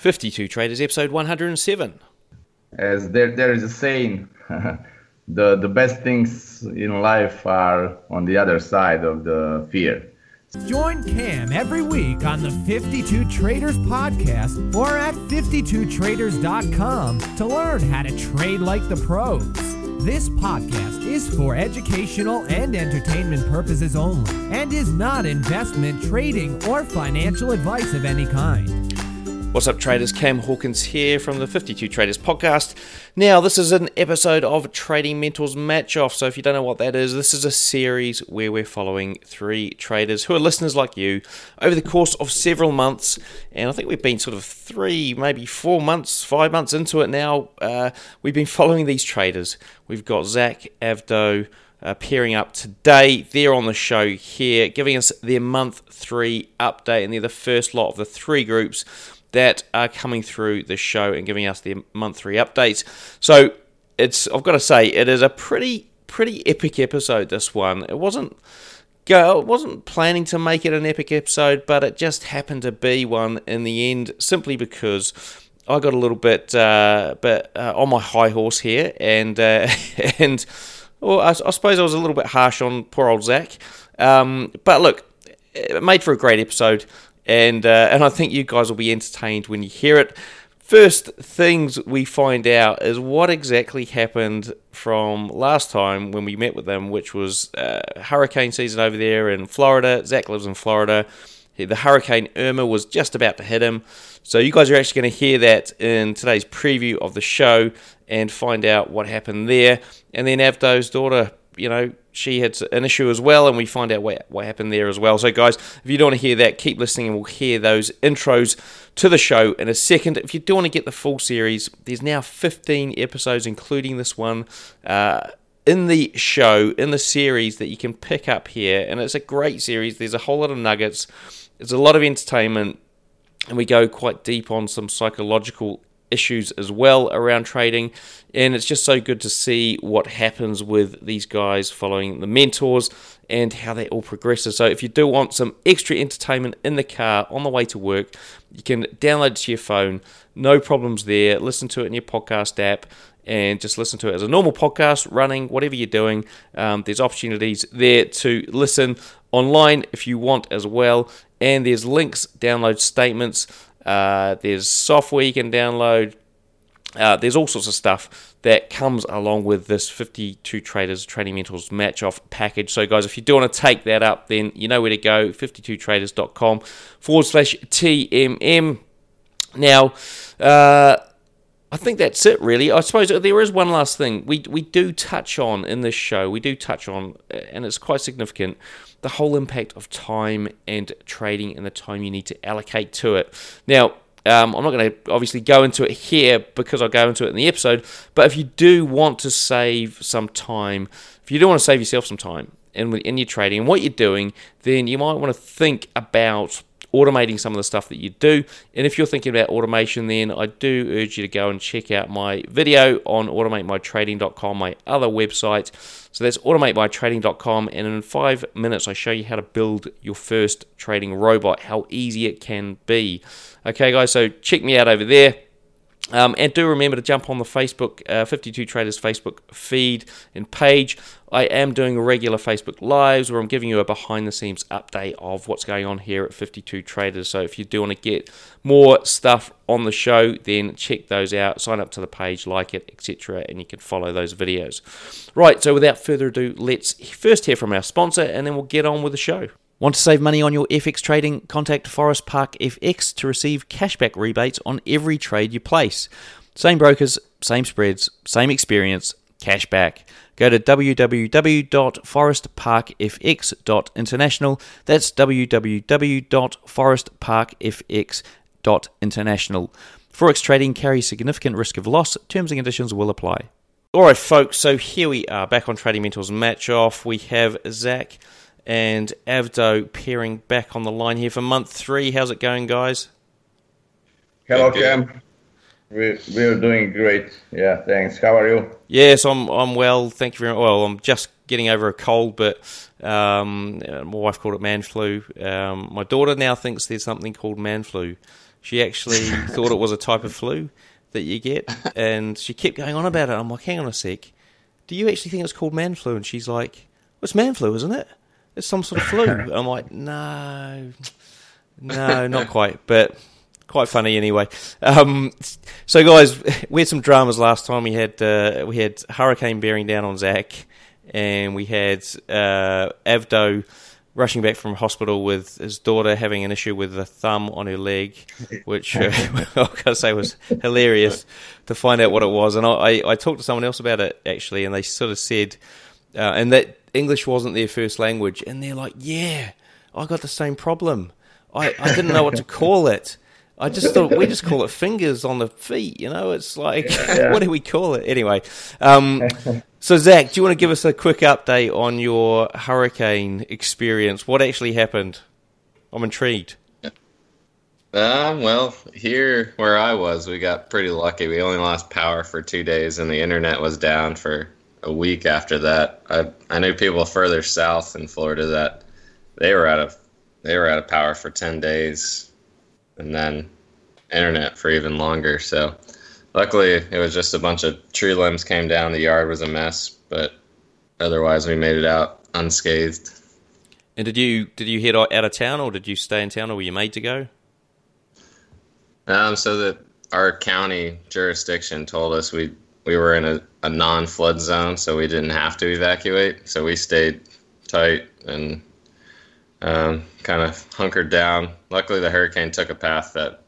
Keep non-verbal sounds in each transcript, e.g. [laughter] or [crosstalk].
52 Traders, episode 107. As there, there is a saying, [laughs] the, the best things in life are on the other side of the fear. Join Cam every week on the 52 Traders podcast or at 52traders.com to learn how to trade like the pros. This podcast is for educational and entertainment purposes only and is not investment, trading, or financial advice of any kind. What's up, traders? Cam Hawkins here from the 52 Traders podcast. Now, this is an episode of Trading Mentors Match Off. So, if you don't know what that is, this is a series where we're following three traders who are listeners like you over the course of several months. And I think we've been sort of three, maybe four months, five months into it now. Uh, we've been following these traders. We've got Zach Avdo. Uh, pairing up today. They're on the show here, giving us their month three update, and they're the first lot of the three groups that are coming through the show and giving us their month three updates. So it's I've got to say it is a pretty pretty epic episode. This one it wasn't. Go, wasn't planning to make it an epic episode, but it just happened to be one in the end, simply because I got a little bit, uh, bit uh, on my high horse here, and uh, [laughs] and well, I, I, suppose I was a little bit harsh on poor old Zach. Um, but look, it made for a great episode and uh, and I think you guys will be entertained when you hear it. First things we find out is what exactly happened from last time when we met with them, which was uh, hurricane season over there in Florida. Zach lives in Florida. The hurricane Irma was just about to hit him. So you guys are actually going to hear that in today's preview of the show and find out what happened there. And then Avdo's daughter you know, she had an issue as well, and we find out what, what happened there as well. So, guys, if you don't want to hear that, keep listening, and we'll hear those intros to the show in a second. If you do want to get the full series, there's now 15 episodes, including this one. Uh, in the show, in the series that you can pick up here, and it's a great series. There's a whole lot of nuggets, there's a lot of entertainment, and we go quite deep on some psychological issues as well around trading. And it's just so good to see what happens with these guys following the mentors and how they all progress. So, if you do want some extra entertainment in the car on the way to work, you can download it to your phone. No problems there. Listen to it in your podcast app and just listen to it as a normal podcast, running, whatever you're doing. Um, there's opportunities there to listen online if you want as well. And there's links, download statements uh, there's software you can download. Uh, there's all sorts of stuff that comes along with this 52 Traders Trading Mentors Match Off package. So, guys, if you do want to take that up, then you know where to go 52traders.com forward slash TMM. Now, uh, I think that's it, really. I suppose there is one last thing we we do touch on in this show. We do touch on, and it's quite significant, the whole impact of time and trading and the time you need to allocate to it. Now, um, I'm not going to obviously go into it here because I'll go into it in the episode. But if you do want to save some time, if you do want to save yourself some time in in your trading and what you're doing, then you might want to think about automating some of the stuff that you do. And if you're thinking about automation, then I do urge you to go and check out my video on automatemytrading.com, my other website. So that's automatemytrading.com. And in five minutes, I show you how to build your first trading robot, how easy it can be. Okay, guys, so check me out over there. Um, and do remember to jump on the Facebook, uh, 52 Traders Facebook feed and page. I am doing regular Facebook Lives where I'm giving you a behind the scenes update of what's going on here at 52 Traders. So if you do want to get more stuff on the show, then check those out, sign up to the page, like it, etc., and you can follow those videos. Right, so without further ado, let's first hear from our sponsor and then we'll get on with the show. Want to save money on your FX trading? Contact Forest Park FX to receive cashback rebates on every trade you place. Same brokers, same spreads, same experience, cashback. Go to www.forestparkfx.international. That's www.forestparkfx.international. Forex trading carries significant risk of loss. Terms and conditions will apply. All right, folks, so here we are back on Trading Mentors Match Off. We have Zach and Avdo peering back on the line here for month three. How's it going, guys? Hello, Cam. We're, we're doing great. Yeah, thanks. How are you? Yes, I'm I'm well. Thank you very much. Well, I'm just getting over a cold, but um, my wife called it man flu. Um, my daughter now thinks there's something called man flu. She actually [laughs] thought it was a type of flu that you get, and she kept going on about it. I'm like, hang on a sec, do you actually think it's called man flu? And she's like, well, it's man flu, isn't it? It's some sort of flu. [laughs] I'm like, no, no, not quite, but quite funny anyway. Um, so, guys, we had some dramas last time. We had uh, we had hurricane bearing down on Zach, and we had uh, Avdo rushing back from hospital with his daughter having an issue with the thumb on her leg, which uh, [laughs] I gotta say was hilarious to find out what it was. And I, I, I, talked to someone else about it actually, and they sort of said, uh, and that English wasn't their first language, and they're like, yeah, I got the same problem. I, I didn't know what to call it. I just thought we just call it fingers on the feet. You know, it's like yeah. [laughs] what do we call it anyway? Um, so Zach, do you want to give us a quick update on your hurricane experience? What actually happened? I'm intrigued. Uh, well, here where I was, we got pretty lucky. We only lost power for two days, and the internet was down for a week after that. I I knew people further south in Florida that they were out of they were out of power for ten days and then internet for even longer. So luckily, it was just a bunch of tree limbs came down. The yard was a mess, but otherwise, we made it out unscathed. And did you did you head out of town, or did you stay in town, or were you made to go? Um, so that our county jurisdiction told us we we were in a, a non flood zone, so we didn't have to evacuate. So we stayed tight and um, kind of hunkered down. Luckily, the hurricane took a path that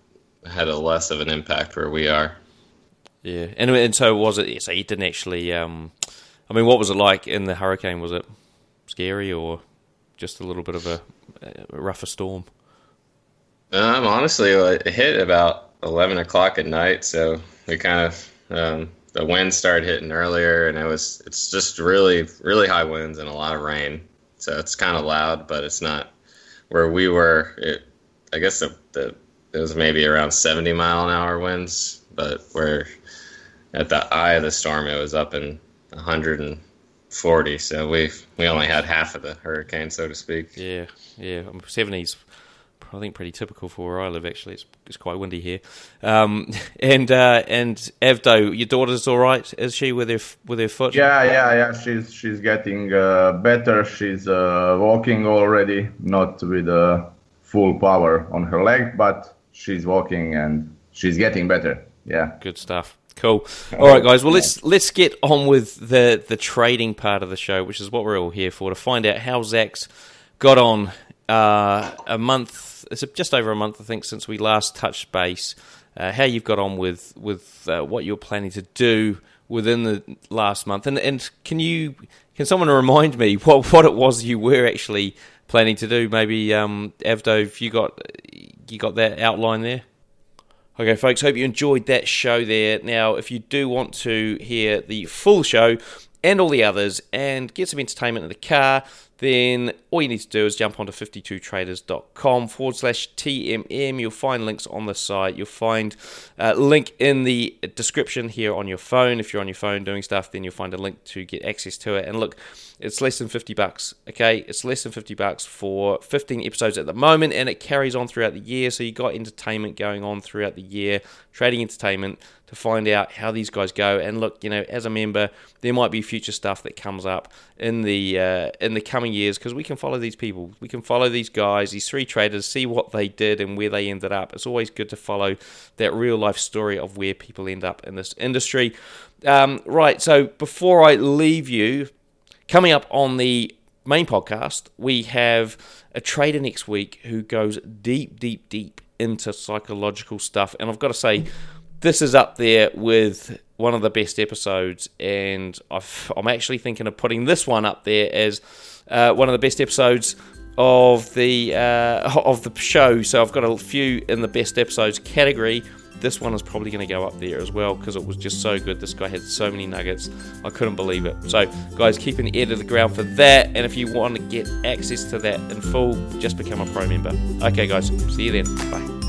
had a less of an impact where we are. Yeah, and and so was it? So you didn't actually. Um, I mean, what was it like in the hurricane? Was it scary or just a little bit of a, a rougher storm? Um, honestly, it hit about eleven o'clock at night, so we kind of um, the wind started hitting earlier, and it was it's just really really high winds and a lot of rain so it's kind of loud, but it's not where we were. It, I guess the, the it was maybe around 70 mile an hour winds, but where at the eye of the storm it was up in 140. So we we only had half of the hurricane, so to speak. Yeah, yeah. 70s I think pretty typical for where I live. Actually, it's, it's quite windy here. Um, [laughs] and uh, and Avdo, your daughter's all right, is she with her with her foot? Yeah, yeah, yeah. She's she's getting uh, better. She's uh, walking already, not with uh, full power on her leg, but she's walking and she's getting better. Yeah, good stuff. Cool. All right, guys. Well, let's let's get on with the the trading part of the show, which is what we're all here for, to find out how Zach's got on uh, a month it's just over a month, I think, since we last touched base. Uh, how you've got on with with uh, what you're planning to do within the last month, and and can you can someone remind me [laughs] what what it was you were actually planning to do? Maybe um, Avdo, if you got you got that outline there. Okay, folks, hope you enjoyed that show there. Now, if you do want to hear the full show and all the others and get some entertainment in the car, then all you need to do is jump onto 52traders.com forward slash TMM. You'll find links on the site. You'll find a link in the description here on your phone. If you're on your phone doing stuff, then you'll find a link to get access to it. And look, it's less than 50 bucks, okay? It's less than 50 bucks for 15 episodes at the moment, and it carries on throughout the year. So you got entertainment going on throughout the year, trading entertainment to find out how these guys go. And look, you know, as a member, there might be future stuff that comes up in the uh, in the years because we can follow these people, we can follow these guys, these three traders, see what they did and where they ended up. It's always good to follow that real life story of where people end up in this industry. Um, right, so before I leave you, coming up on the main podcast, we have a trader next week who goes deep, deep, deep into psychological stuff. And I've got to say, this is up there with one of the best episodes, and i am actually thinking of putting this one up there as uh, one of the best episodes of the uh, [laughs] of the show. So I've got a few in the best episodes category. This one is probably going to go up there as well because it was just so good. This guy had so many nuggets, I couldn't believe it. So, guys, keep an ear to the ground for that. And if you want to get access to that in full, just become a pro member. Okay, guys, see you then. Bye.